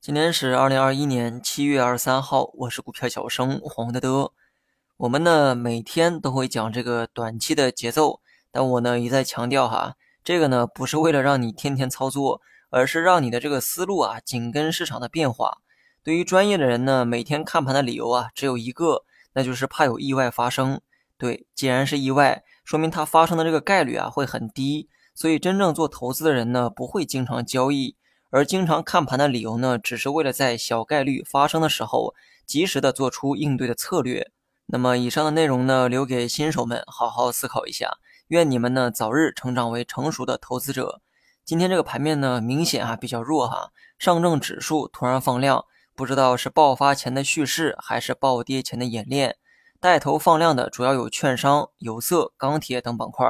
今天是二零二一年七月二十三号，我是股票小生黄德德。我们呢每天都会讲这个短期的节奏，但我呢一再强调哈，这个呢不是为了让你天天操作，而是让你的这个思路啊紧跟市场的变化。对于专业的人呢，每天看盘的理由啊只有一个，那就是怕有意外发生。对，既然是意外，说明它发生的这个概率啊会很低，所以真正做投资的人呢不会经常交易。而经常看盘的理由呢，只是为了在小概率发生的时候，及时的做出应对的策略。那么以上的内容呢，留给新手们好好思考一下。愿你们呢早日成长为成熟的投资者。今天这个盘面呢，明显啊比较弱哈，上证指数突然放量，不知道是爆发前的蓄势，还是暴跌前的演练。带头放量的主要有券商、有色、钢铁等板块。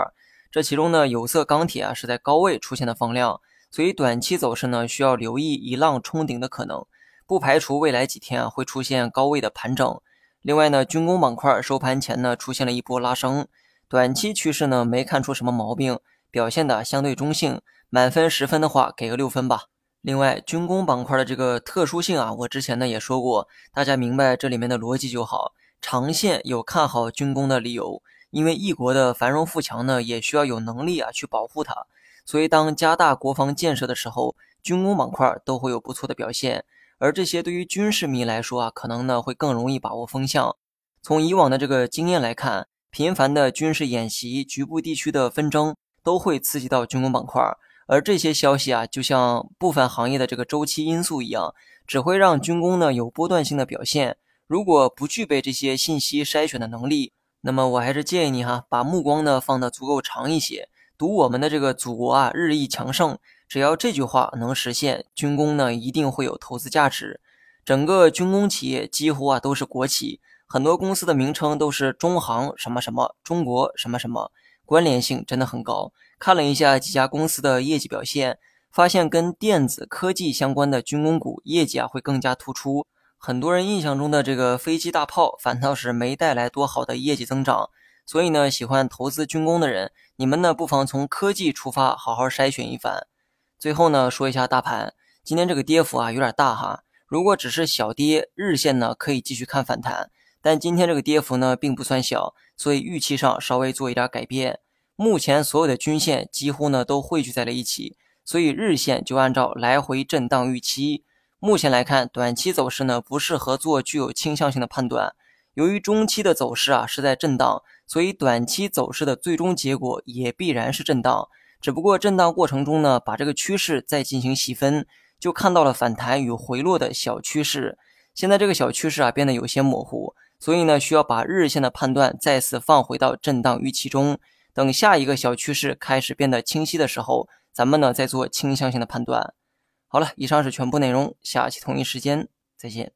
这其中呢，有色、钢铁啊是在高位出现的放量。所以短期走势呢，需要留意一浪冲顶的可能，不排除未来几天啊会出现高位的盘整。另外呢，军工板块收盘前呢出现了一波拉升，短期趋势呢没看出什么毛病，表现的相对中性。满分十分的话，给个六分吧。另外，军工板块的这个特殊性啊，我之前呢也说过，大家明白这里面的逻辑就好。长线有看好军工的理由，因为一国的繁荣富强呢，也需要有能力啊去保护它。所以，当加大国防建设的时候，军工板块都会有不错的表现。而这些对于军事迷来说啊，可能呢会更容易把握风向。从以往的这个经验来看，频繁的军事演习、局部地区的纷争都会刺激到军工板块。而这些消息啊，就像部分行业的这个周期因素一样，只会让军工呢有波段性的表现。如果不具备这些信息筛选的能力，那么我还是建议你哈，把目光呢放得足够长一些。赌我们的这个祖国啊日益强盛，只要这句话能实现，军工呢一定会有投资价值。整个军工企业几乎啊都是国企，很多公司的名称都是中航什么什么、中国什么什么，关联性真的很高。看了一下几家公司的业绩表现，发现跟电子科技相关的军工股业绩啊会更加突出。很多人印象中的这个飞机大炮，反倒是没带来多好的业绩增长。所以呢，喜欢投资军工的人，你们呢不妨从科技出发，好好筛选一番。最后呢，说一下大盘，今天这个跌幅啊有点大哈。如果只是小跌，日线呢可以继续看反弹，但今天这个跌幅呢并不算小，所以预期上稍微做一点改变。目前所有的均线几乎呢都汇聚在了一起，所以日线就按照来回震荡预期。目前来看，短期走势呢不适合做具有倾向性的判断。由于中期的走势啊是在震荡。所以短期走势的最终结果也必然是震荡，只不过震荡过程中呢，把这个趋势再进行细分，就看到了反弹与回落的小趋势。现在这个小趋势啊变得有些模糊，所以呢需要把日线的判断再次放回到震荡预期中。等下一个小趋势开始变得清晰的时候，咱们呢再做倾向性的判断。好了，以上是全部内容，下期同一时间再见。